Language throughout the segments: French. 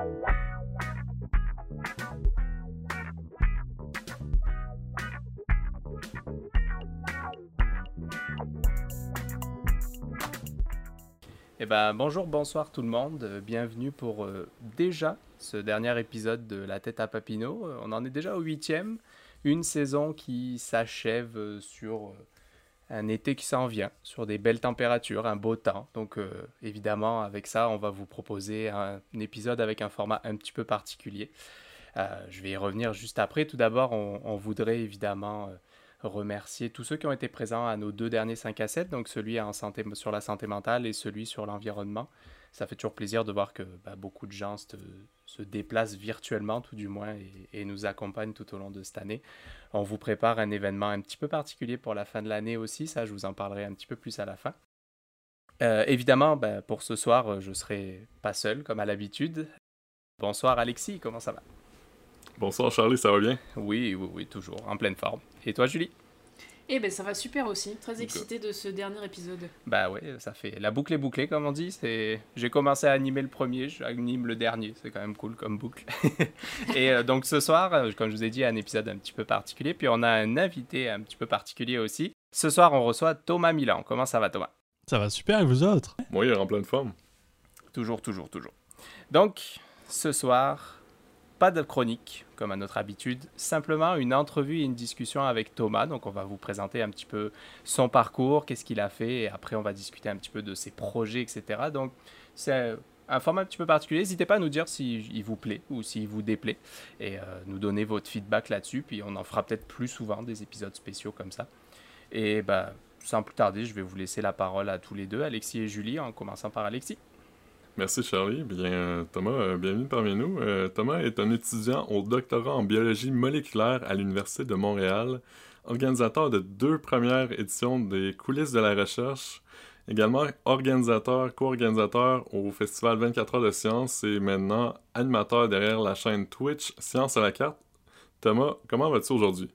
Eh ben, bonjour, bonsoir tout le monde. Bienvenue pour euh, déjà ce dernier épisode de La tête à Papineau. Euh, on en est déjà au huitième. Une saison qui s'achève euh, sur un été qui s'en vient, sur des belles températures, un beau temps. Donc euh, évidemment, avec ça, on va vous proposer un, épisode avec un format un petit peu particulier. Euh, je vais y revenir juste après. Tout d'abord, on, voudrait évidemment... euh, remercier tous ceux qui ont été présents à nos deux derniers 5 à 7, donc celui santé, sur la santé mentale et celui sur l'environnement. Ça fait toujours plaisir de voir que bah, beaucoup de gens se, déplacent virtuellement, tout du moins, et, et nous accompagnent tout au long de cette année. On vous prépare un événement un petit peu particulier pour la fin de l'année aussi, ça je vous en parlerai un petit peu plus à la fin. Euh, évidemment, bah, pour ce soir, euh, je serai pas seul comme à l'habitude. Bonsoir Alexis, comment ça va? Bonsoir Charlie, ça va bien? Oui, oui, oui, toujours en pleine forme. Et toi Julie? Eh ben ça va super aussi, très excité de ce dernier épisode. Bah ouais, ça fait la boucle est bouclée comme on dit. C'est j'ai commencé à animer le premier, j'anime le dernier. C'est quand même cool comme boucle. et euh, donc ce soir, euh, comme je vous ai dit, un épisode un petit peu particulier. Puis on a un invité un petit peu particulier aussi. Ce soir, on reçoit Thomas Milan. Comment ça va, Thomas? Ça va super, et vous autres? Moi, il est en pleine forme. Toujours, toujours, toujours. Donc ce soir, pas de chronique comme à notre habitude, simplement une entrevue et une discussion avec Thomas. Donc on va vous présenter un petit peu son parcours, qu'est-ce qu'il a fait, et après on va discuter un petit peu de ses projets, etc. Donc c'est un format un petit peu particulier. N'hésitez pas à nous dire s'il vous plaît ou s'il vous déplaît, et euh, nous donner votre feedback là-dessus. Puis on en fera peut-être plus souvent des épisodes spéciaux comme ça. Et bah, sans plus tarder, je vais vous laisser la parole à tous les deux, Alexis et Julie, en commençant par Alexis. Merci Charlie. Bien, Thomas, euh, bienvenue parmi nous. Euh, Thomas est un étudiant au doctorat en biologie moléculaire à l'Université de Montréal, organisateur de deux premières éditions des coulisses de la recherche, également organisateur, co-organisateur au festival 24 heures de sciences et maintenant animateur derrière la chaîne Twitch Science à la carte. Thomas, comment vas-tu aujourd'hui?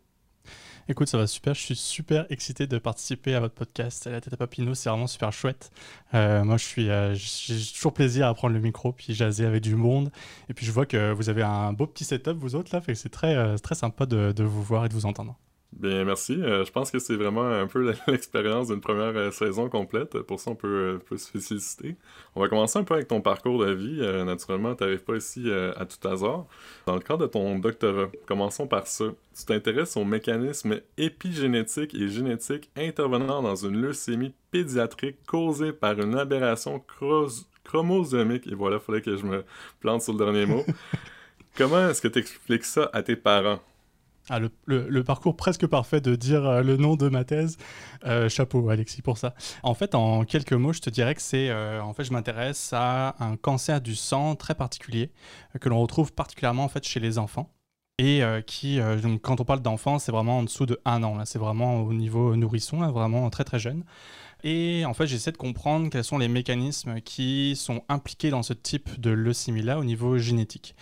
Écoute, ça va super. Je suis super excité de participer à votre podcast. La tête à Papineau, c'est vraiment super chouette. Euh, moi, je suis, euh, j'ai toujours plaisir à prendre le micro puis jaser avec du monde. Et puis, je vois que vous avez un beau petit setup, vous autres, là. Fait c'est très, euh, très sympa de vous voir et de vous entendre. Bien, merci. Euh, je pense que c'est vraiment un peu l'expérience d'une première euh, saison complète. Pour ça, on peut, euh, peut se féliciter. On va commencer un peu avec ton parcours de vie. Naturellement, tu n'arrives pas ici à tout hasard. Dans le cadre de ton doctorat, commençons par ça. Tu t'intéresses aux mécanismes épigénétiques et génétiques intervenant dans une leucémie pédiatrique causée par une aberration chromosomique. Et voilà, il fallait que je me plante sur le dernier mot. Comment est-ce que tu expliques ça à tes parents? Ah, le, parcours presque parfait de dire euh, le nom de ma thèse. Euh, chapeau, Alexis, pour ça. En fait, en quelques mots, je te dirais que c'est. euh, en fait, je m'intéresse à un cancer du sang très particulier que l'on retrouve particulièrement en fait chez les enfants. Et qui, donc, quand on parle d'enfants, c'est vraiment en dessous de un an. Là, c'est vraiment au niveau nourrisson, là, vraiment très très jeune. Et en fait, j'essaie de comprendre quels sont les mécanismes qui sont impliqués dans ce type de leucémie-là au niveau génétique.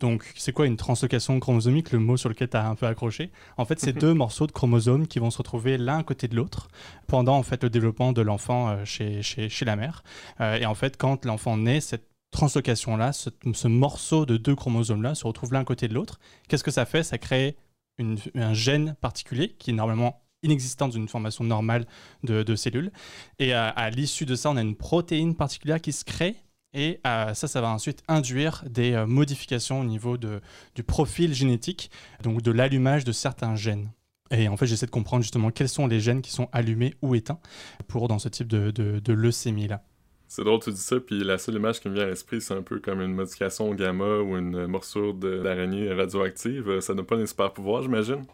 Donc, c'est quoi une translocation chromosomique, le mot sur lequel tu as un peu accroché? En fait, c'est deux morceaux de chromosomes qui vont se retrouver l'un à côté de l'autre pendant en fait le développement de l'enfant euh, chez, chez, chez la mère. Euh, et en fait, quand l'enfant naît, cette translocation-là, ce, ce morceau de deux chromosomes-là se retrouve l'un côté de l'autre. Qu'est-ce que ça fait? Ça crée une- un gène particulier qui est normalement inexistant d'une formation normale de, cellules. Et à, l'issue de ça, on a une protéine particulière qui se crée. Et euh, ça, ça va ensuite induire des euh, modifications au niveau de, du profil génétique, donc de l'allumage de certains gènes. Et en fait, j'essaie de comprendre justement quels sont les gènes qui sont allumés ou éteints pour dans ce type de, leucémie-là. C'est drôle, tu dis ça, puis la seule image qui me vient à l'esprit, c'est un peu comme une modification gamma ou une morsure d'araignée radioactive. Euh, Ça n'a pas des super pouvoirs, j'imagine.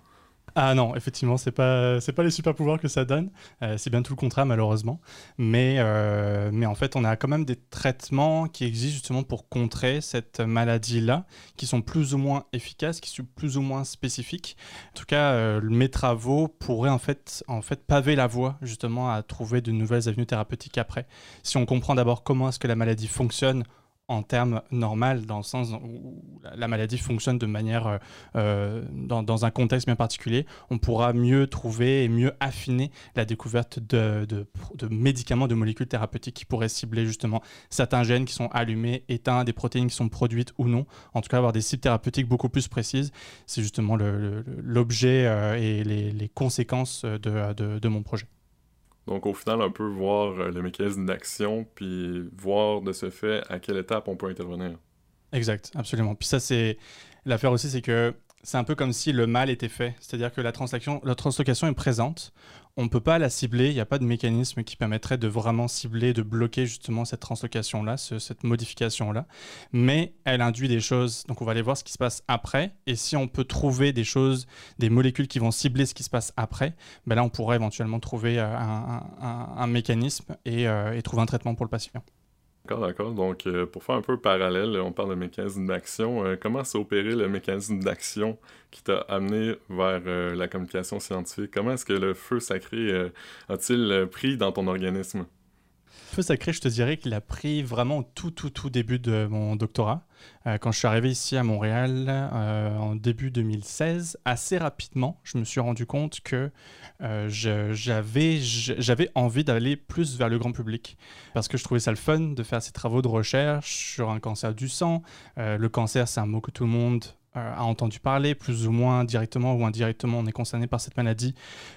Ah non, effectivement, c'est pas c'est pas les super pouvoirs que ça donne. Euh, c'est bien tout le contraire malheureusement. Mais euh, mais en fait, on a quand même des traitements qui existent justement pour contrer cette maladie-là, qui sont plus ou moins efficaces, qui sont plus ou moins spécifiques. En tout cas, euh, mes travaux pourraient en fait en fait paver la voie justement à trouver de nouvelles avenues thérapeutiques après. Si on comprend d'abord comment est-ce que la maladie fonctionne en termes normaux, dans le sens où la maladie fonctionne de manière, euh, euh, dans, un contexte bien particulier, on pourra mieux trouver et mieux affiner la découverte de, médicaments, de molécules thérapeutiques qui pourraient cibler justement certains gènes qui sont allumés, éteints, des protéines qui sont produites ou non. En tout cas, avoir des cibles thérapeutiques beaucoup plus précises, c'est justement l'objet euh, et les, conséquences de mon projet. Donc, au final, un peu voir euh, le mécanisme d'action, puis voir de ce fait à quelle étape on peut intervenir. Exact, absolument. Puis ça, c'est l'affaire aussi, c'est que c'est un peu comme si le mal était fait. C'est-à-dire que la, la translocation est présente on ne peut pas la cibler, il n'y a pas de mécanisme qui permettrait de vraiment cibler, de bloquer justement cette translocation-là, cette modification-là. Mais elle induit des choses, donc on va aller voir ce qui se passe après. Et si on peut trouver des choses, des molécules qui vont cibler ce qui se passe après, ben là on pourrait éventuellement trouver euh, un, mécanisme euh, et trouver un traitement pour le patient. D'accord, d'accord. Donc, euh, pour faire un peu parallèle, on parle de mécanisme d'action. Euh, comment s'est opéré le mécanisme d'action qui t'a amené vers euh, la communication scientifique? Comment est-ce que le feu sacré a-t-il pris dans ton organisme? Feu sacré, je te dirais qu'il a pris vraiment tout, tout, tout début de mon doctorat. Euh, quand je suis arrivé ici à Montréal euh, en début 2016, assez rapidement, je me suis rendu compte que euh, j'avais envie d'aller plus vers le grand public. Parce que je trouvais ça le fun de faire ces travaux de recherche sur un cancer du sang. le cancer, c'est un mot que tout le monde a entendu parler, plus ou moins directement ou indirectement, on est concerné par cette maladie.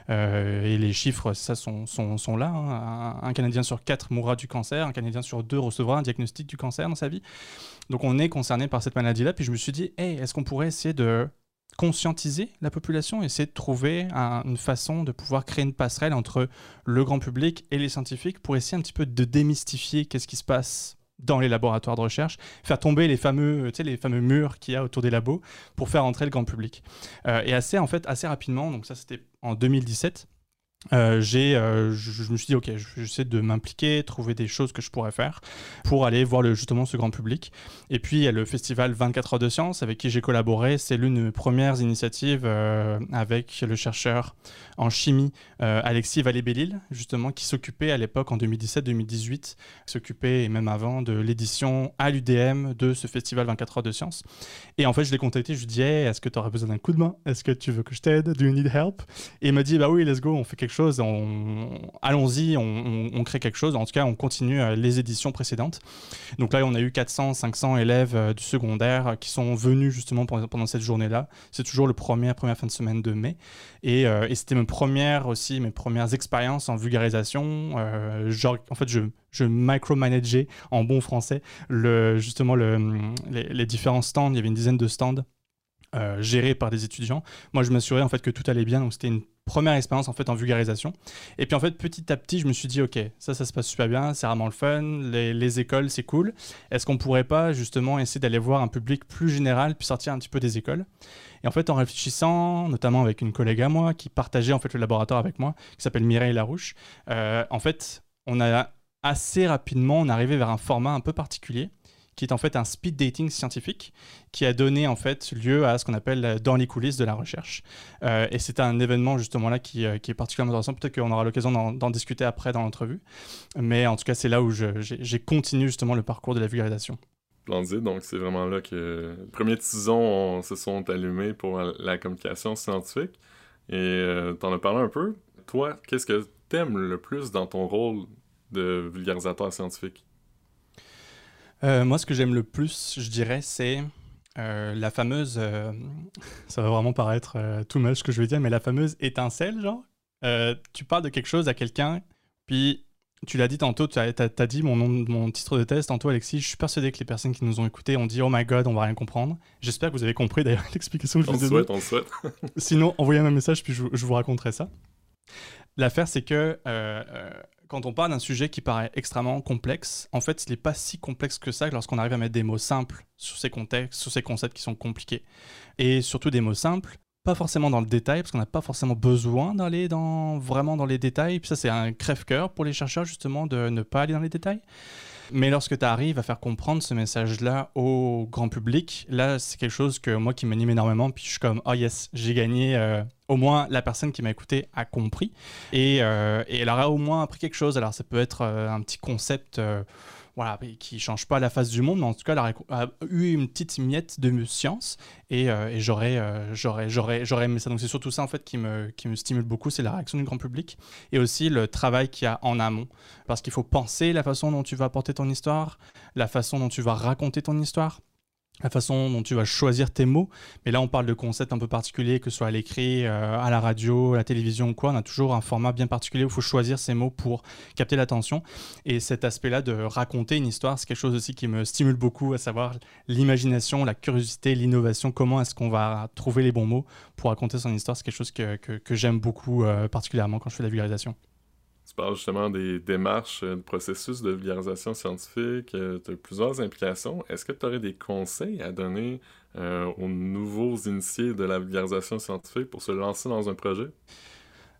Euh, et les chiffres, ça, sont, sont, là. Hein. Un, Canadien sur quatre mourra du cancer, un Canadien sur deux recevra un diagnostic du cancer dans sa vie. Donc on est concerné par cette maladie-là. Puis je me suis dit, hey, est-ce qu'on pourrait essayer de conscientiser la population, essayer de trouver une façon de pouvoir créer une passerelle entre le grand public et les scientifiques pour essayer un petit peu de démystifier qu'est-ce qui se passe dans les laboratoires de recherche, faire tomber les fameux, les fameux murs qu'il y a autour des labos pour faire entrer le grand public. Euh, et assez, en fait, assez rapidement, donc ça c'était en 2017, euh, j'ai, euh, je, me suis dit, ok, j'essaie de m'impliquer, trouver des choses que je pourrais faire pour aller voir le, justement ce grand public. Et puis, il y a le festival 24 heures de science avec qui j'ai collaboré. C'est l'une de premières initiatives euh, avec le chercheur en chimie Alexis Vallée-Bellil, justement, qui s'occupait à l'époque, en 2017-2018, s'occupait, même avant, de l'édition à l'UDM de ce festival 24 heures de science. Et en fait, je l'ai contacté, je lui dis, hey, est-ce que tu aurais besoin d'un coup de main? Est-ce que tu veux que je t'aide? Do you need help? Et il m'a dit, bah oui, let's go, on fait quelque chose, on, allons-y, on, crée quelque chose. En tout cas, on continue euh, les éditions précédentes. Donc là, on a eu 400, 500 élèves euh, du secondaire qui sont venus justement pendant, cette journée-là. C'est toujours le premier, première fin de semaine de mai. Et, euh, c'était mes premières aussi, mes premières expériences en vulgarisation. en fait, je, je micromanageais en bon français le, justement le, les, les différents stands. Il y avait une dizaine de stands. gérés par des étudiants. Moi, je m'assurais en fait que tout allait bien, donc c'était une première expérience en fait en vulgarisation. Et puis en fait petit à petit je me suis dit ok ça ça se passe super bien, c'est vraiment le fun, les, écoles c'est cool. Est-ce qu'on pourrait pas justement essayer d'aller voir un public plus général puis sortir un petit peu des écoles? Et en fait en réfléchissant notamment avec une collègue à moi qui partageait en fait le laboratoire avec moi qui s'appelle Mireille Larouche, euh, en fait on a assez rapidement on est arrivé vers un format un peu particulier qui est en fait un speed dating scientifique qui a donné en fait lieu à ce qu'on appelle euh, dans les coulisses de la recherche. Euh, et c'est un événement justement là qui, euh, qui est particulièrement intéressant. Peut-être qu'on aura l'occasion d'en discuter après dans l'entrevue. Mais en tout cas, c'est là où j'ai continué justement le parcours de la vulgarisation. Donc c'est vraiment là que les premiers tisons se sont allumés pour la communication scientifique. Et tu en as parlé un peu. Toi, qu'est-ce que tu aimes le plus dans ton rôle de vulgarisateur scientifique? Euh, moi, ce que j'aime le plus, je dirais, c'est euh, la fameuse. Euh, ça va vraiment paraître tout much ce que je vais dire, mais la fameuse étincelle, genre. tu parles de quelque chose à quelqu'un, puis tu l'as dit tantôt, tu as, dit mon, nom, mon titre de thèse tantôt, Alexis. Je suis persuadé que les personnes qui nous ont écoutés ont dit Oh my god, on va rien comprendre. J'espère que vous avez compris d'ailleurs l'explication que je vous ai donnée. On souhaite, on souhaite. Sinon, envoyez un message, puis je, je vous raconterai ça. L'affaire, c'est que quand on parle d'un sujet qui paraît extrêmement complexe, en fait, il n'est pas si complexe que ça lorsqu'on arrive à mettre des mots simples sur ces contextes, sur ces concepts qui sont compliqués. Et surtout des mots simples, pas forcément dans le détail, parce qu'on n'a pas forcément besoin d'aller vraiment dans les détails. Puis ça, c'est un crève-cœur pour les chercheurs, justement, de ne pas aller dans les détails. Mais lorsque tu arrives à faire comprendre ce message-là au grand public, là, c'est quelque chose que moi qui m'anime énormément. Puis je suis comme, oh yes, j'ai gagné. Euh, au moins, la personne qui m'a écouté a compris. Et, euh, et, elle aura au moins appris quelque chose. Alors, ça peut être euh, un petit concept voilà, qui change pas la face du monde, mais en tout cas, elle a, eu une petite miette de science et, euh, j'aurais, euh, j'aurais, j'aurais, j'aurais aimé ça. Donc c'est surtout ça en fait qui me, qui me stimule beaucoup, c'est la réaction du grand public et aussi le travail qu'il y a en amont, parce qu'il faut penser la façon dont tu vas apporter ton histoire, la façon dont tu vas raconter ton histoire la façon dont tu vas choisir tes mots. Mais là, on parle de concepts un peu particuliers, que ce soit à l'écrit, euh, à la radio, à la télévision ou quoi. On a toujours un format bien particulier où il faut choisir ses mots pour capter l'attention. Et cet aspect-là de raconter une histoire, c'est quelque chose aussi qui me stimule beaucoup, à savoir l'imagination, la curiosité, l'innovation. Comment est-ce qu'on va trouver les bons mots pour raconter son histoire? C'est quelque chose que, que, j'aime beaucoup, euh, particulièrement quand je fais de la vulgarisation. Tu parles justement des démarches, euh, du processus de vulgarisation scientifique, euh, tu as plusieurs implications. Est-ce que tu aurais des conseils à donner euh, aux nouveaux initiés de la vulgarisation scientifique pour se lancer dans un projet?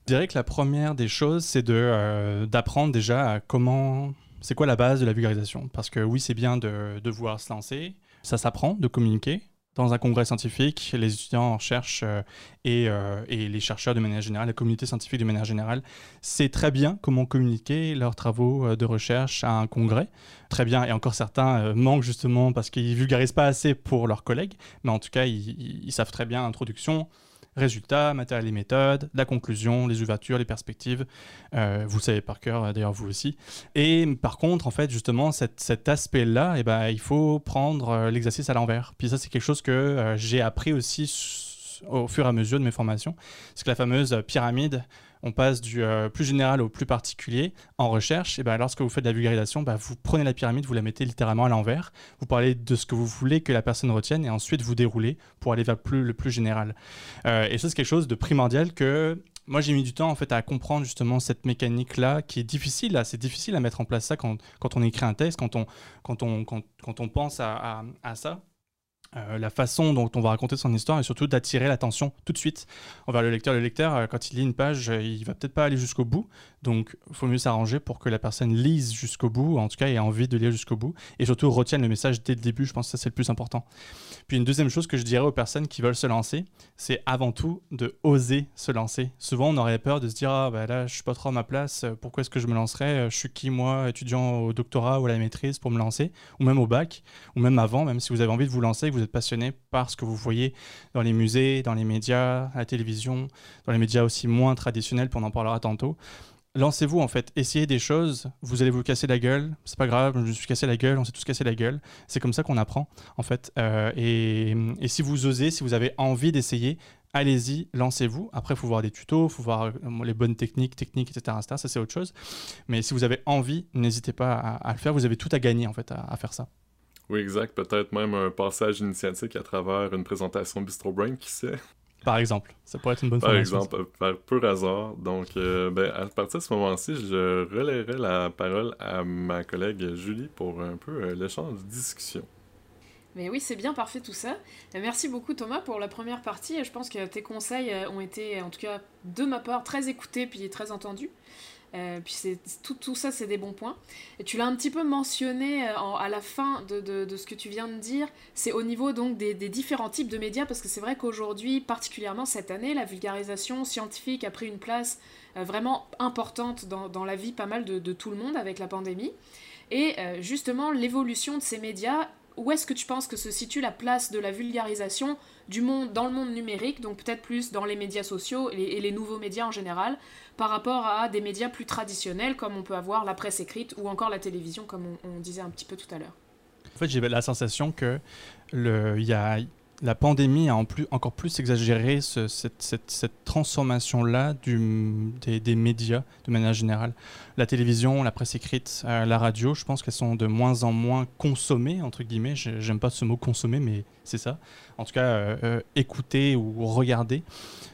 Je dirais que la première des choses, c'est d'apprendre déjà comment... C'est quoi la base de la vulgarisation? Parce que oui, c'est bien de, de vouloir se lancer, ça s'apprend de communiquer, dans un congrès scientifique, les étudiants en recherche euh, et, euh, et, les chercheurs de manière générale, la communauté scientifique de manière générale, c'est très bien comment communiquer leurs travaux euh, de recherche à un congrès. Très bien, et encore certains manquent justement parce qu'ils vulgarisent pas assez pour leurs collègues, mais en tout cas, ils, ils savent très bien l'introduction, résultats, matériel et méthodes, la conclusion, les ouvertures, les perspectives. Euh, vous le savez par cœur, euh, d'ailleurs vous aussi. Et par contre, en fait, justement, cet aspect-là, eh ben, il faut prendre euh, l'exercice à l'envers. Puis ça, c'est quelque chose que j'ai appris aussi au fur et à mesure de mes formations. C'est que la fameuse pyramide on passe du euh, plus général au plus particulier en recherche, et ben lorsque vous faites de la vulgarisation, ben, vous prenez la pyramide, vous la mettez littéralement à l'envers, vous parlez de ce que vous voulez que la personne retienne, et ensuite vous déroulez pour aller vers le plus général. Euh, et ça, c'est quelque chose de primordial que moi j'ai mis du temps en fait à comprendre justement cette mécanique là qui est difficile c'est difficile à mettre en place ça quand, on écrit un texte quand on quand on quand, on pense à ça euh, la façon dont on va raconter son histoire et surtout d'attirer l'attention tout de suite envers le lecteur. Le lecteur, euh, quand il lit une page, euh, il va peut-être pas aller jusqu'au bout, donc il faut mieux s'arranger pour que la personne lise jusqu'au bout, en tout cas ait envie de lire jusqu'au bout, et surtout retienne le message dès le début. Je pense que ça c'est le plus important. Puis une deuxième chose que je dirais aux personnes qui veulent se lancer, c'est avant tout de oser se lancer. Souvent on aurait peur de se dire ah bah là je suis pas trop à ma place, pourquoi est-ce que je me lancerais Je suis qui moi, étudiant au doctorat ou à la maîtrise pour me lancer, ou même au bac, ou même avant, même si vous avez envie de vous lancer, vous êtes passionné par ce que vous voyez dans les musées, dans les médias, à la télévision, dans les médias aussi moins traditionnels, on en parlera tantôt. Lancez-vous en fait, essayez des choses, vous allez vous casser la gueule, c'est pas grave, je me suis cassé la gueule, on s'est tous cassé la gueule, c'est comme ça qu'on apprend en fait. Euh, et, si vous osez, si vous avez envie d'essayer, allez-y, lancez-vous. Après, il faut voir des tutos, il faut voir euh, les bonnes techniques, techniques, etc. Ça, c'est autre chose. Mais si vous avez envie, n'hésitez pas à, le faire, vous avez tout à gagner en fait à faire ça. Oui, exact. Peut-être même un passage initiatique à travers une présentation Bistro Brain, qui sait? Par exemple, ça pourrait être une bonne Par exemple, par pur hasard. Donc, euh, ben, à partir de ce moment-ci, je relayerai la parole à ma collègue Julie pour un peu euh, l'échange de discussion. Mais oui, c'est bien parfait tout ça. Euh, merci beaucoup Thomas pour la première partie. Je pense que tes conseils ont été, en tout cas de ma part, très écoutés puis très entendus. Euh, puis tout, tout ça, c'est des bons points. Et tu l'as un petit peu mentionné euh, à la fin de, de, ce que tu viens de dire, c'est au niveau donc des, différents types de médias, parce que c'est vrai qu'aujourd'hui, particulièrement cette année, la vulgarisation scientifique a pris une place euh, vraiment importante dans, dans, la vie pas mal de, tout le monde avec la pandémie. Et justement, l'évolution de ces médias, où est-ce que tu penses que se situe la place de la vulgarisation du monde, dans le monde numérique, donc peut-être plus dans les médias sociaux et, les nouveaux médias en général, par rapport à des médias plus traditionnels comme on peut avoir la presse écrite ou encore la télévision, comme on, disait un petit peu tout à l'heure? En fait, j'ai la sensation que il y a, la pandémie a en plus, encore plus exagéré cette, transformation-là des, médias de manière générale. La télévision, la presse écrite, euh, la radio, je pense qu'elles sont de moins en moins consommées, entre guillemets. J'aime pas ce mot consommer, mais c'est ça. En tout cas, euh, euh, écouter ou regarder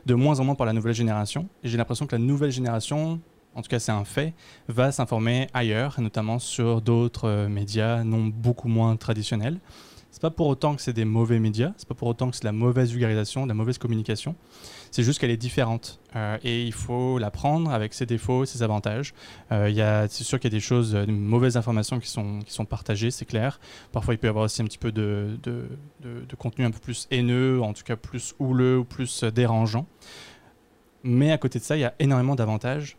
de moins en moins par la nouvelle génération. Et j'ai l'impression que la nouvelle génération, en tout cas c'est un fait, va s'informer ailleurs, notamment sur d'autres médias non beaucoup moins traditionnels. C'est pas pour autant que c'est des mauvais médias, c'est pas pour autant que c'est de la mauvaise vulgarisation, de la mauvaise communication. C'est juste qu'elle est différente euh, et il faut la prendre avec ses défauts, ses avantages. Euh, c'est sûr qu'il y a des choses, de mauvaises informations qui sont, qui sont partagées, c'est clair. Parfois, il peut y avoir aussi un petit peu de, de, de, contenu un peu plus haineux, en tout cas plus houleux ou plus dérangeant. Mais à côté de ça, il y a énormément d'avantages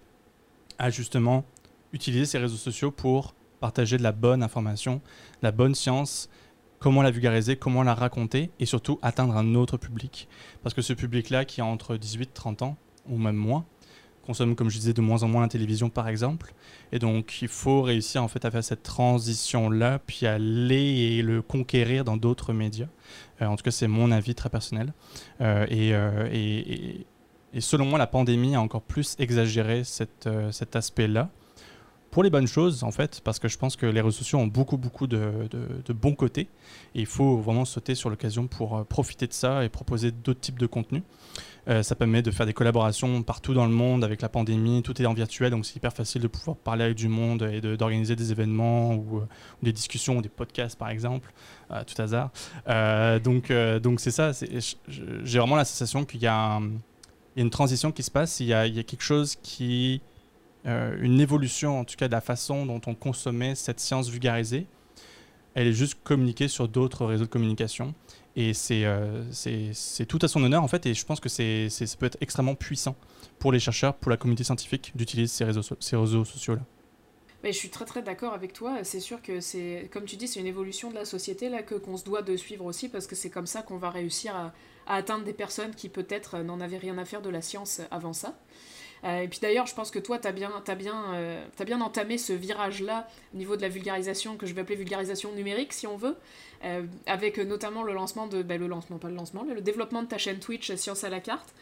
à justement utiliser ces réseaux sociaux pour partager de la bonne information, la bonne science, comment la vulgariser, comment la raconter et surtout atteindre un autre public. Parce que ce public-là qui a entre 18 et 30 ans, ou même moins, consomme, comme je disais, de moins en moins la télévision par exemple. Et donc il faut réussir en fait à faire cette transition-là, puis aller et le conquérir dans d'autres médias. Euh, en tout cas, c'est mon avis très personnel. Euh, euh, et, selon moi, la pandémie a encore plus exagéré cet aspect-là pour les bonnes choses en fait, parce que je pense que les réseaux sociaux ont beaucoup beaucoup de, de, bons côtés et il faut vraiment sauter sur l'occasion pour euh, profiter de ça et proposer d'autres types de contenus. Euh, ça permet de faire des collaborations partout dans le monde avec la pandémie, tout est en virtuel donc c'est hyper facile de pouvoir parler avec du monde et d'organiser des événements ou, euh, des discussions ou des podcasts par exemple, à tout hasard. donc donc c'est ça, j'ai vraiment la sensation qu'il y, a une transition qui se passe, il y a quelque chose qui euh, une évolution en tout cas de la façon dont on consommait cette science vulgarisée. Elle est juste communiquée sur d'autres réseaux de communication. Et euh, c'est tout à son honneur en fait. Et je pense que ça peut être extrêmement puissant pour les chercheurs, pour la communauté scientifique d'utiliser ces réseaux, sociaux-là. Mais je suis très très d'accord avec toi. C'est sûr que c'est, comme tu dis, c'est une évolution de la société là que qu'on se doit de suivre aussi parce que c'est comme ça qu'on va réussir à, à, atteindre des personnes qui peut-être n'en avaient rien à faire de la science avant ça. Euh, et puis d'ailleurs, je pense que toi, tu as bien, as bien, euh, bien entamé ce virage-là au niveau de la vulgarisation, que je vais appeler vulgarisation numérique, si on veut, euh, avec notamment le lancement de... Ben, le lancement, pas le lancement, le développement de ta chaîne Twitch Science à la carte.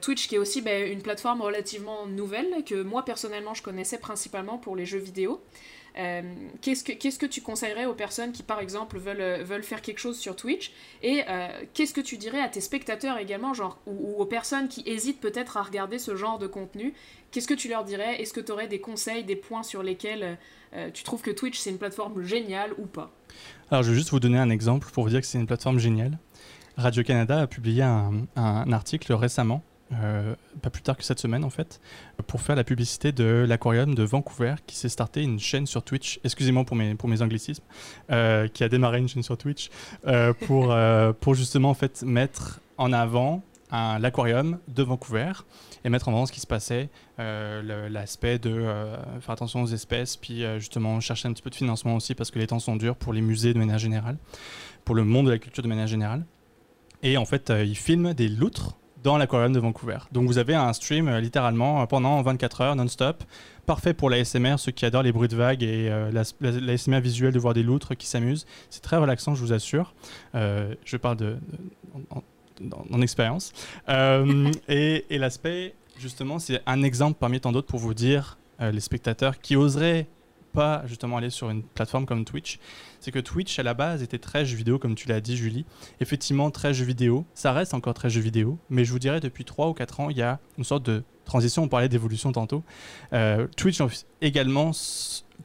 Twitch qui est aussi ben, une plateforme relativement nouvelle, que moi personnellement je connaissais principalement pour les jeux vidéo. Euh, qu'est-ce, que, tu conseillerais aux personnes qui, par exemple, veulent, euh, faire quelque chose sur Twitch Et euh, qu'est-ce que tu dirais à tes spectateurs également, genre, ou, aux personnes qui hésitent peut-être à regarder ce genre de contenu Qu'est-ce que tu leur dirais? Est-ce que tu aurais des conseils, des points sur lesquels tu trouves que Twitch, c'est une plateforme géniale ou pas? Alors, je vais juste vous donner un exemple pour vous dire que c'est une plateforme géniale. Radio-Canada a publié un article récemment euh, pas plus tard que cette semaine en fait, pour faire la publicité de l'aquarium de Vancouver qui s'est starté une chaîne sur Twitch, excusez-moi pour mes, pour mes anglicismes, euh, qui a démarré une chaîne sur Twitch euh, pour, pour justement en fait mettre en avant l'aquarium de Vancouver et mettre en avant ce qui se passait, l'aspect de faire attention aux espèces, puis justement chercher un petit peu de financement aussi parce que les temps sont durs pour les musées de manière générale, pour le monde de la culture de manière générale. Et en fait, ils filment des loutres dans l'aquarium de Vancouver. Donc vous avez un stream euh, littéralement euh, pendant 24 heures non-stop, parfait pour l'ASMR, ceux qui adorent les bruits de vagues et euh, l'ASMR visuel de voir des loutres qui s'amusent. C'est très relaxant, je vous assure. je parle de, en, expérience. et l'aspect, justement, c'est un exemple parmi tant d'autres pour vous dire, les spectateurs qui oseraient pas justement aller sur une plateforme comme Twitch, c'est que Twitch à la base était très jeu vidéo, comme tu l'as dit Julie. Effectivement, très jeu vidéo, ça reste encore très jeu vidéo, mais je vous dirais depuis 3 ou 4 ans, il y a une sorte de transition, on parlait d'évolution tantôt. Euh, Twitch également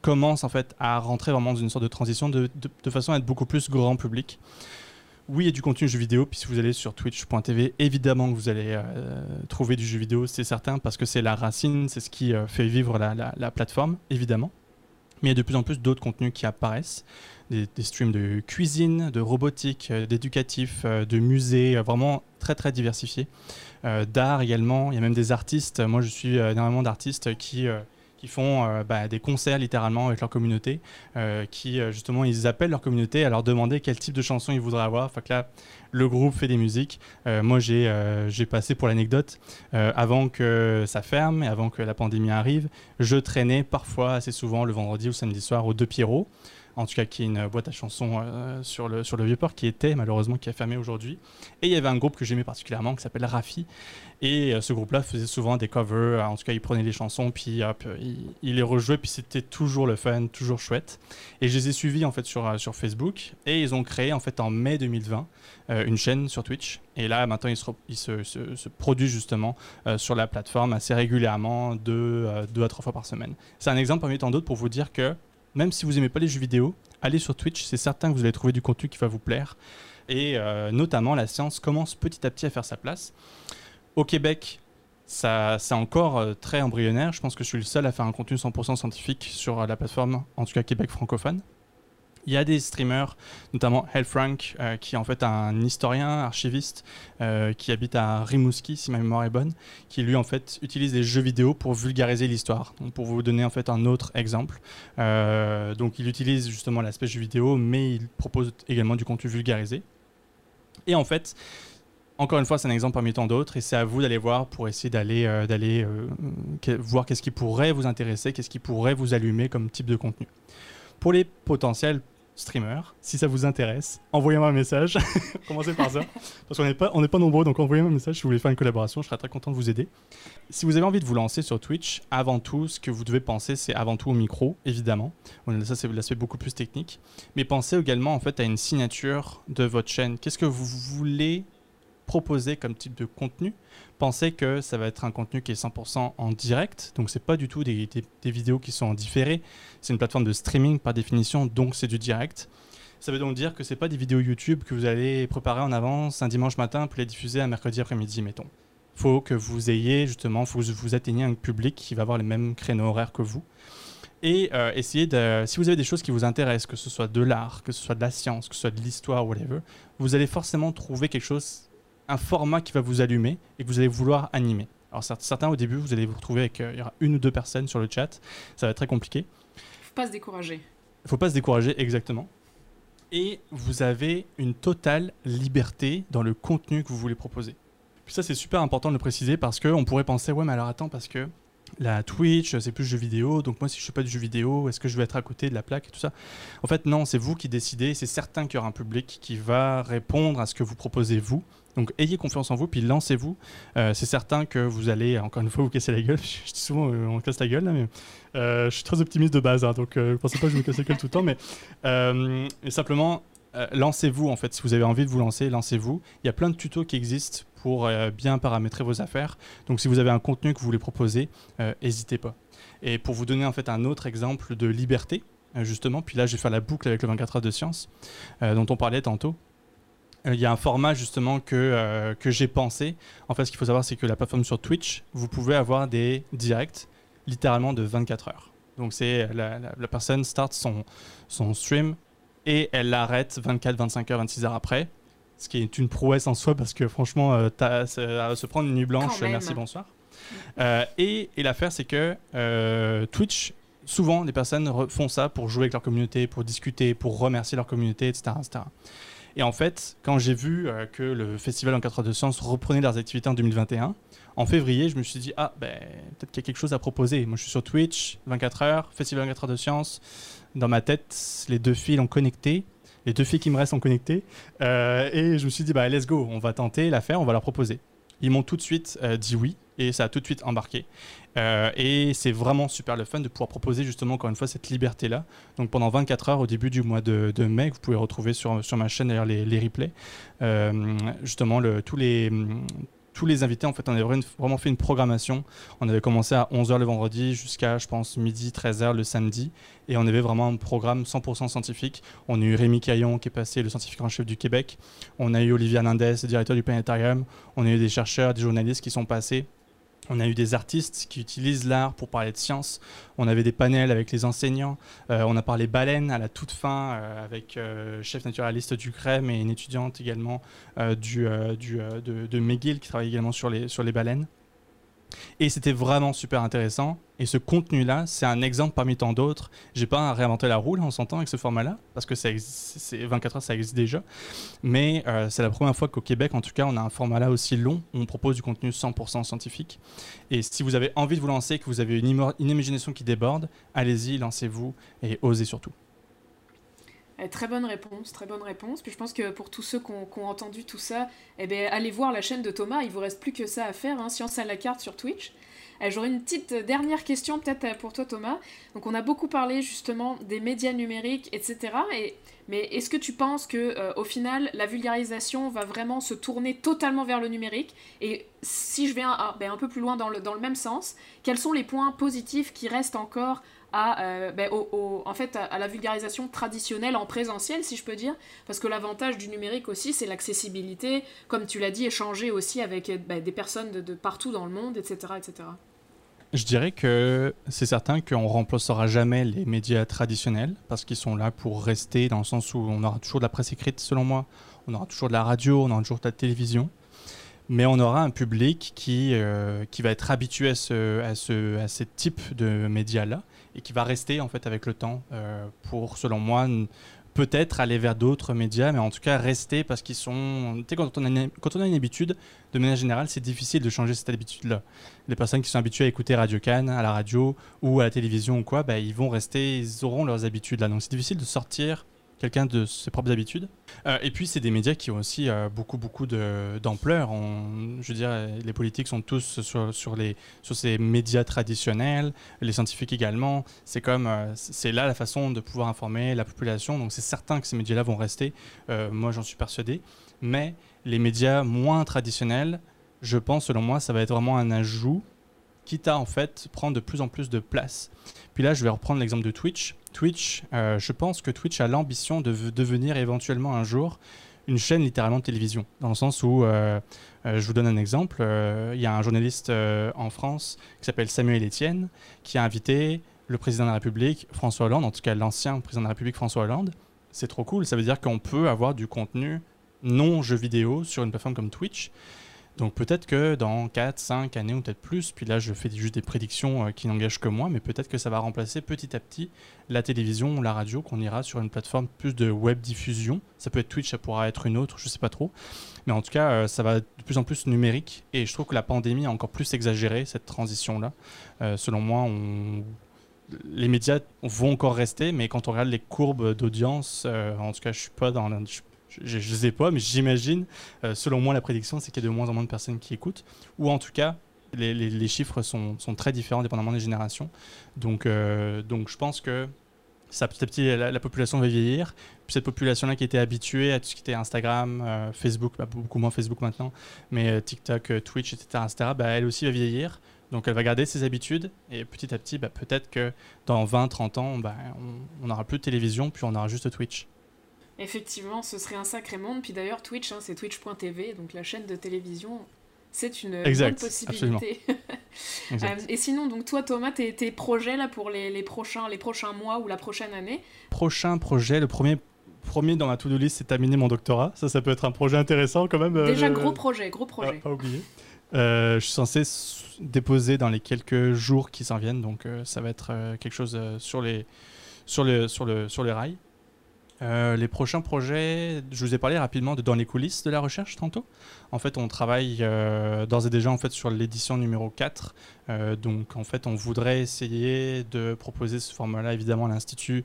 commence en fait à rentrer vraiment dans une sorte de transition de, de, façon à être beaucoup plus grand public. Oui, a du contenu jeu vidéo, puis si vous allez sur twitch.tv, évidemment que vous allez euh, trouver du jeu vidéo, c'est certain, parce que c'est la racine, c'est ce qui euh, fait vivre la plateforme, évidemment mais il y a de plus en plus d'autres contenus qui apparaissent. Des, streams de cuisine, de robotique, euh, d'éducatif, euh, de musées, euh, vraiment très très diversifiés. D'art également, il y a même des artistes. Moi je suis énormément d'artistes qui qui font bah, des concerts littéralement avec leur communauté, qui justement ils appellent leur communauté à leur demander quel type de chanson ils voudraient avoir. Enfin, que là, le groupe fait des musiques. moi j'ai j'ai passé pour l'anecdote, avant que ça ferme et avant que la pandémie arrive, je traînais parfois assez souvent le vendredi ou samedi soir aux Deux Pierrots en tout cas qui est une boîte à chansons euh, sur, le, sur le Vieux-Port, qui était malheureusement, qui a fermé aujourd'hui. Et il y avait un groupe que j'aimais particulièrement qui s'appelle Rafi. Et euh, ce groupe-là faisait souvent des covers, en tout cas il prenait les chansons, puis hop, il, les rejouait, puis c'était toujours le fun, toujours chouette. Et je les ai suivis en fait sur, euh, sur Facebook, et ils ont créé en fait en mai 2020 une chaîne sur Twitch. Et là maintenant ils se, ils se, produisent justement sur la plateforme assez régulièrement, deux, deux à trois fois par semaine. C'est un exemple parmi tant d'autres pour vous dire que même si vous n'aimez pas les jeux vidéo, allez sur Twitch, c'est certain que vous allez trouver du contenu qui va vous plaire. Et euh, notamment, la science commence petit à petit à faire sa place. Au Québec, ça, c'est encore euh, très embryonnaire. Je pense que je suis le seul à faire un contenu 100% scientifique sur euh, la plateforme, en tout cas Québec francophone. Il y a des streamers, notamment Hellfrank, euh, qui est en fait un historien, archiviste, euh, qui habite à Rimouski, si ma mémoire est bonne, qui lui en fait utilise des jeux vidéo pour vulgariser l'histoire. pour vous donner en fait un autre exemple, euh, donc il utilise justement l'aspect jeu vidéo, mais il propose également du contenu vulgarisé. Et en fait, encore une fois, c'est un exemple parmi tant d'autres, et c'est à vous d'aller voir pour essayer d'aller d'aller voir qu'est-ce qui pourrait vous intéresser, qu'est-ce qui pourrait vous allumer comme type de contenu. Pour les potentiels streamer. Si ça vous intéresse, envoyez-moi un message. Commencez par ça. Parce qu'on n'est pas, pas nombreux, donc envoyez-moi un message si vous voulez faire une collaboration. Je serais très content de vous aider. Si vous avez envie de vous lancer sur Twitch, avant tout, ce que vous devez penser, c'est avant tout au micro, évidemment. Ça, c'est l'aspect beaucoup plus technique. Mais pensez également en fait à une signature de votre chaîne. Qu'est-ce que vous voulez proposer comme type de contenu pensez que ça va être un contenu qui est 100% en direct, donc c'est pas du tout des, vidéos qui sont en différé, c'est une plateforme de streaming par définition, donc c'est du direct. Ça veut donc dire que c'est pas des vidéos YouTube que vous allez préparer en avance un dimanche matin pour les diffuser un mercredi après-midi, mettons. Faut que vous ayez justement, faut que vous atteigniez un public qui va avoir les mêmes créneaux horaires que vous. Et euh, essayez de, si vous avez des choses qui vous intéressent, que ce soit de l'art, que ce soit de la science, que ce soit de l'histoire, whatever, vous allez forcément trouver quelque chose un format qui va vous allumer et que vous allez vouloir animer. Alors certains au début, vous allez vous retrouver avec euh, il y aura une ou deux personnes sur le chat, ça va être très compliqué. Faut pas se décourager. Il faut pas se décourager exactement. Et vous avez une totale liberté dans le contenu que vous voulez proposer. Puis ça c'est super important de le préciser parce qu'on pourrait penser ouais mais alors attends parce que la Twitch, c'est plus jeu vidéo. Donc moi, si je fais pas du jeu vidéo, est-ce que je vais être à côté de la plaque et tout ça? En fait, non, c'est vous qui décidez. C'est certain qu'il y aura un public qui va répondre à ce que vous proposez vous. Donc ayez confiance en vous, puis lancez-vous. Euh, c'est certain que vous allez, encore une fois, vous casser la gueule. je dis souvent, euh, on casse la gueule, là, mais euh, je suis très optimiste de base, hein, donc ne pensez pas que je me casse la gueule tout le temps, mais simplement, lancez-vous, en fait. Si vous avez envie de vous lancer, lancez-vous. Il y a plein de tutos qui existent pour bien paramétrer vos affaires. Donc si vous avez un contenu que vous voulez proposer, n'hésitez pas. Et pour vous donner en fait un autre exemple de liberté, justement, puis là je vais faire la boucle avec le 24 heures de science dont on parlait tantôt. Euh, il y a un format justement que, euh, que j'ai pensé. En fait, ce qu'il faut savoir, c'est que la plateforme sur Twitch, vous pouvez avoir des directs littéralement de 24 heures. Donc, c'est la, la, personne start son, son stream et elle l'arrête 24, 25 heures, 26 heures après. Ce qui est une prouesse en soi parce que franchement, euh, se prendre une nuit blanche, merci, bonsoir. et, et l'affaire, c'est que Twitch, souvent, les personnes font ça pour jouer avec leur communauté, pour discuter, pour remercier leur communauté, etc. etc. Et en fait, quand j'ai vu euh, que le festival en 4 heures de sciences reprenait leurs activités en 2021, en février, je me suis dit, ah, ben, peut-être qu'il y a quelque chose à proposer. Moi, je suis sur Twitch, 24 heures, festival en 4 heures de sciences. Dans ma tête, les deux fils ont connecté. Les deux filles qui me restent ont connecté. Euh, et je me suis dit, bah, let's go, on va tenter l'affaire, on va leur proposer. Ils m'ont tout de suite euh, dit oui et ça a tout de suite embarqué. Euh, et c'est vraiment super le fun de pouvoir proposer justement encore une fois cette liberté-là. Donc pendant 24 heures au début du mois de, mai, vous pouvez retrouver sur, sur ma chaîne d'ailleurs les, les, replays, euh, justement le, tous les tous les invités, en fait, on avait vraiment fait une programmation. On avait commencé à 11h le vendredi jusqu'à, je pense, midi, 13h le samedi. Et on avait vraiment un programme 100% scientifique. On a eu Rémi Caillon, qui est passé le scientifique en chef du Québec. On a eu Olivier Hernandez, directeur du planétarium. On a eu des chercheurs, des journalistes qui sont passés. On a eu des artistes qui utilisent l'art pour parler de science. On avait des panels avec les enseignants. Euh, on a parlé baleines à la toute fin euh, avec euh, chef naturaliste du CREM et une étudiante également du de, de, qui travaille également sur les baleines. Et c'était vraiment super intéressant. Et ce contenu-là, c'est un exemple parmi tant d'autres. J'ai pas réinventé la roue, on s'entend, avec ce format-là, parce que c'est 24 heures, ça existe déjà. Mais euh, c'est la première fois qu'au Québec, en tout cas, on a un format-là aussi long où on propose du contenu 100% scientifique. Et si vous avez envie de vous lancer, que vous avez une imagination qui déborde, allez-y, lancez-vous et osez surtout. Eh, très bonne réponse, très bonne réponse. Puis je pense que pour tous ceux qui ont, entendu tout ça, eh bien, allez voir la chaîne de Thomas, il vous reste plus que ça à faire, hein, Science à la carte sur Twitch. Eh, j'aurais une petite dernière question peut-être euh, pour toi Thomas. Donc on a beaucoup parlé justement des médias numériques, etc. Et, mais est-ce que tu penses que euh, au final la vulgarisation va vraiment se tourner totalement vers le numérique? Et si je vais un, ben, un peu plus loin dans le, dans le même sens, quels sont les points positifs qui restent encore à, euh, ben, en fait, à, la vulgarisation traditionnelle en présentiel, si je peux dire. Parce que l'avantage du numérique aussi, c'est l'accessibilité, comme tu l'as dit, échanger aussi avec ben, des personnes de, partout dans le monde, etc. etc. Je dirais que c'est certain qu'on remplacera jamais les médias traditionnels parce qu'ils sont là pour rester dans le sens où on aura toujours de la presse écrite selon moi, on aura toujours de la radio, on aura toujours de la télévision, mais on aura un public qui, euh, qui va être habitué à ce, à ce, à ce type de médias-là et qui va rester en fait avec le temps euh, pour, selon moi, peut-être aller vers d'autres médias, mais en tout cas rester parce qu'ils sont. Tu sais, quand on, a une, habitude, de manière générale, c'est difficile de changer cette habitude-là. Les personnes qui sont habituées à écouter Radio Cannes, à la radio ou à la télévision ou quoi, bah, ils vont rester, ils auront leurs habitudes là. Donc c'est difficile de sortir quelqu'un de ses propres habitudes. Euh, et puis, c'est des médias qui ont aussi euh, beaucoup, beaucoup d'ampleur. je veux dire, les politiques sont tous sur, sur, les, sur ces médias traditionnels, les scientifiques également. C'est comme, euh, c'est là la façon de pouvoir informer la population. Donc, c'est certain que ces médias-là vont rester. moi, j'en suis persuadé. Mais les médias moins traditionnels, je pense, selon moi, ça va être vraiment un ajout, quitte à en fait prendre de plus en plus de place. Puis là, je vais reprendre l'exemple de Twitch. Twitch, euh, je pense que Twitch a l'ambition de devenir éventuellement un jour une chaîne littéralement de télévision, dans le sens où, euh, euh, je vous donne un exemple, il y a un journaliste en France qui s'appelle Samuel Etienne, qui a invité le président de la République, François Hollande, en tout cas l'ancien président de la République, François Hollande. C'est trop cool, ça veut dire qu'on peut avoir du contenu non jeu vidéo sur une plateforme comme Twitch. Donc peut-être que dans 4, 5 années ou peut-être plus, puis là je fais juste des prédictions euh, qui n'engagent que moi, mais peut-être que ça va remplacer petit à petit la télévision ou la radio, qu'on ira sur une plateforme plus de web diffusion. Ça peut être Twitch, ça pourra être une autre, je ne sais pas trop. Mais en tout cas, euh, ça va de plus en plus numérique et je trouve que la pandémie a encore plus exagéré cette transition-là. Euh, selon moi, les médias vont encore rester, mais quand on regarde les courbes d'audience, en tout cas, je suis pas dans, je ne sais pas, mais j'imagine, euh, selon moi, la prédiction, c'est qu'il y a de moins en moins de personnes qui écoutent, ou en tout cas, les, chiffres sont, sont, très différents dépendamment des générations. Donc, euh, donc je pense que ça, petit à petit, la, population va vieillir. Puis cette population-là qui était habituée à tout ce qui était Instagram, euh, Facebook, bah, beaucoup moins Facebook maintenant, mais TikTok, Twitch, etc., etc. Bah, elle aussi va vieillir. Donc elle va garder ses habitudes et petit à petit, bah, peut-être que dans 20-30 ans, on n'aura plus de télévision, puis on aura juste Twitch. Effectivement, ce serait un sacré monde. Puis d'ailleurs, Twitch, hein, c'est twitch.tv, donc la chaîne de télévision. C'est une bonne possibilité. euh, et sinon, donc toi, Thomas, tes, tes projets là pour les, les, prochains, les prochains mois ou la prochaine année? Prochain projet, le premier premier dans ma to-do list, c'est terminer mon doctorat. Ça, ça peut être un projet intéressant quand même. Déjà, gros projet, gros projet. pas oublier. Euh, je suis censé déposer dans les quelques jours qui s'en viennent, donc euh, ça va être euh, quelque chose sur les sur le sur le sur les rails. Euh, les prochains projets, je vous ai parlé rapidement de dans les coulisses de la recherche tantôt. En fait, on travaille euh, d'ores et déjà en fait sur l'édition numéro 4. Euh, donc en fait, on voudrait essayer de proposer ce format-là évidemment à l'Institut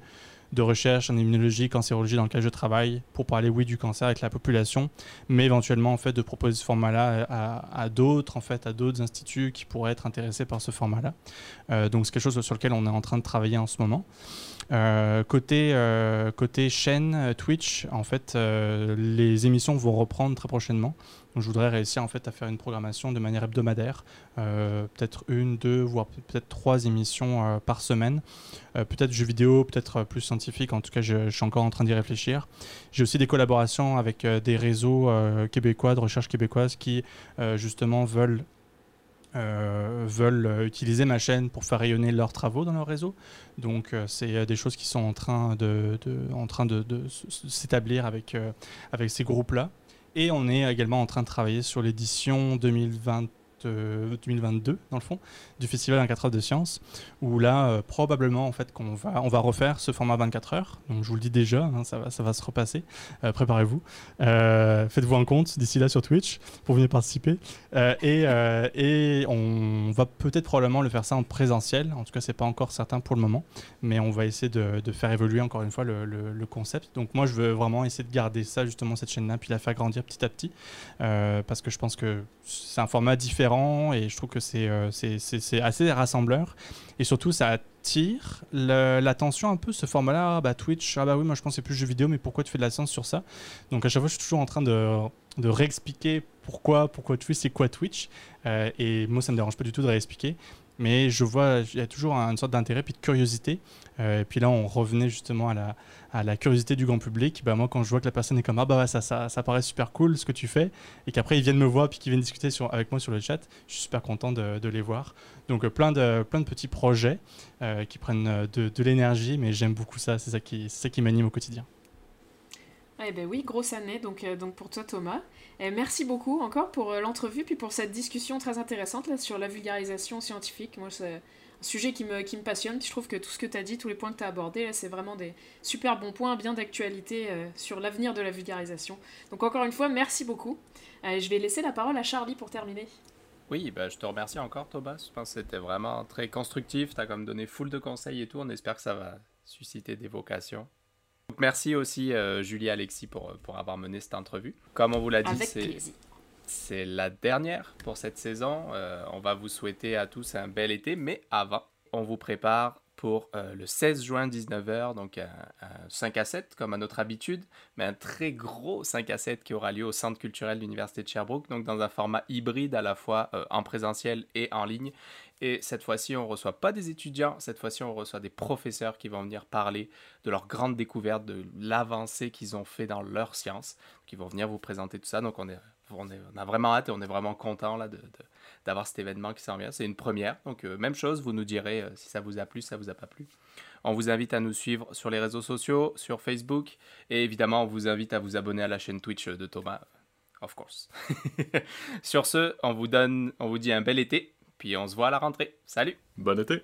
de recherche en immunologie, cancérologie dans lequel je travaille pour parler oui du cancer avec la population, mais éventuellement en fait de proposer ce format-là à, à d'autres en fait à d'autres instituts qui pourraient être intéressés par ce format-là. donc c'est quelque chose sur lequel on est en train de travailler en ce moment. Euh, côté, euh, côté chaîne euh, Twitch, en fait, les émissions vont reprendre très prochainement. Donc, je voudrais réussir en fait à faire une programmation de manière hebdomadaire, peut-être une, deux, voire peut-être trois émissions par semaine. peut-être jeux vidéo, peut-être plus scientifique. En tout cas, je suis encore en train d'y réfléchir. J'ai aussi des collaborations avec des réseaux québécois de recherche québécoise qui justement veulent euh, veulent utiliser ma chaîne pour faire rayonner leurs travaux dans leur réseau. Donc euh, c'est euh, des choses qui sont en train de s'établir avec, avec ces groupes-là. Et on est également en train de travailler sur l'édition 2020 2022 euh, dans le fond du festival 24 heures de sciences où là euh, probablement en fait qu'on va on va refaire ce format 24 heures. Donc je vous le dis déjà hein, ça va ça va se repasser. Euh, préparez-vous. Faites-vous un compte d'ici là sur Twitch pour venir participer. Et, et on va peut-être probablement le faire ça en présentiel. En tout cas c'est pas encore certain pour le moment. Mais on va essayer de, faire évoluer encore une fois le, le, concept. Donc moi je veux vraiment essayer de garder ça justement cette chaîne là puis la faire grandir petit à petit. Parce que je pense que c'est un format différent et je trouve que euh, c'est assez rassembleur. Et surtout, ça attire l'attention un peu, ce format-là. Bah, Twitch, ah bah oui, moi je c'est plus jeu vidéo, mais pourquoi tu fais de la science sur ça? Donc à chaque fois, je suis toujours en train de, de réexpliquer pourquoi, pourquoi Twitch, c'est quoi Twitch. Euh, et moi, ça me dérange pas du tout de réexpliquer. Mais je vois, il y a toujours une sorte d'intérêt puis de curiosité. et puis là, on revenait justement à la, curiosité du grand public. Bah, moi, quand je vois que la personne est comme Ah, bah ça, ça, paraît super cool ce que tu fais, et qu'après ils viennent me voir puis qu'ils viennent discuter avec moi sur le chat, je suis super content de, les voir. Donc, plein, de, plein de petits projets qui prennent de, l'énergie, mais j'aime beaucoup ça, c'est ça qui m'anime au quotidien. Eh ben oui, grosse année donc, euh, donc pour toi Thomas. Merci beaucoup encore pour euh, l'entrevue puis pour cette discussion très intéressante là, sur la vulgarisation scientifique. Moi c'est un sujet qui me, qui me passionne. Je trouve que tout ce que tu as dit, tous les points que tu as abordés, c'est vraiment des super bons points, bien d'actualité euh, sur l'avenir de la vulgarisation. Donc encore une fois, merci beaucoup. je vais laisser la parole à Charlie pour terminer. Oui, bah, je te remercie encore Thomas. Je pense que c'était vraiment très constructif. Tu as comme donné full de conseils et tout. On espère que ça va susciter des vocations merci aussi euh, Julie et Alexis pour, euh, pour avoir mené cette entrevue. Comme on vous l'a dit, c'est, c'est la dernière pour cette saison. Euh, on va vous souhaiter à tous un bel été, mais avant, on vous prépare pour le 16 juin 19h, donc un, 5 à 7 comme à notre habitude, mais un très gros 5 à 7 qui aura lieu au Centre culturel de l'Université de Sherbrooke, donc dans un format hybride à la fois en présentiel et en ligne. Et cette fois-ci, on ne reçoit pas des étudiants, cette fois-ci, on reçoit des professeurs qui vont venir parler de leurs grandes découvertes, de l'avancée qu'ils ont fait dans leur science, qui vont venir vous présenter tout ça. Donc, on, est, on a vraiment hâte et on est vraiment content là, de, d'avoir cet événement qui s'en vient. C'est une première. Donc, euh, même chose, vous nous direz euh, si ça vous a plu, si ça vous a pas plu. On vous invite à nous suivre sur les réseaux sociaux, sur Facebook. Et évidemment, on vous invite à vous abonner à la chaîne Twitch de Thomas. Of course. sur ce, on vous donne, on vous dit un bel été puis on se voit à la rentrée. Salut Bon été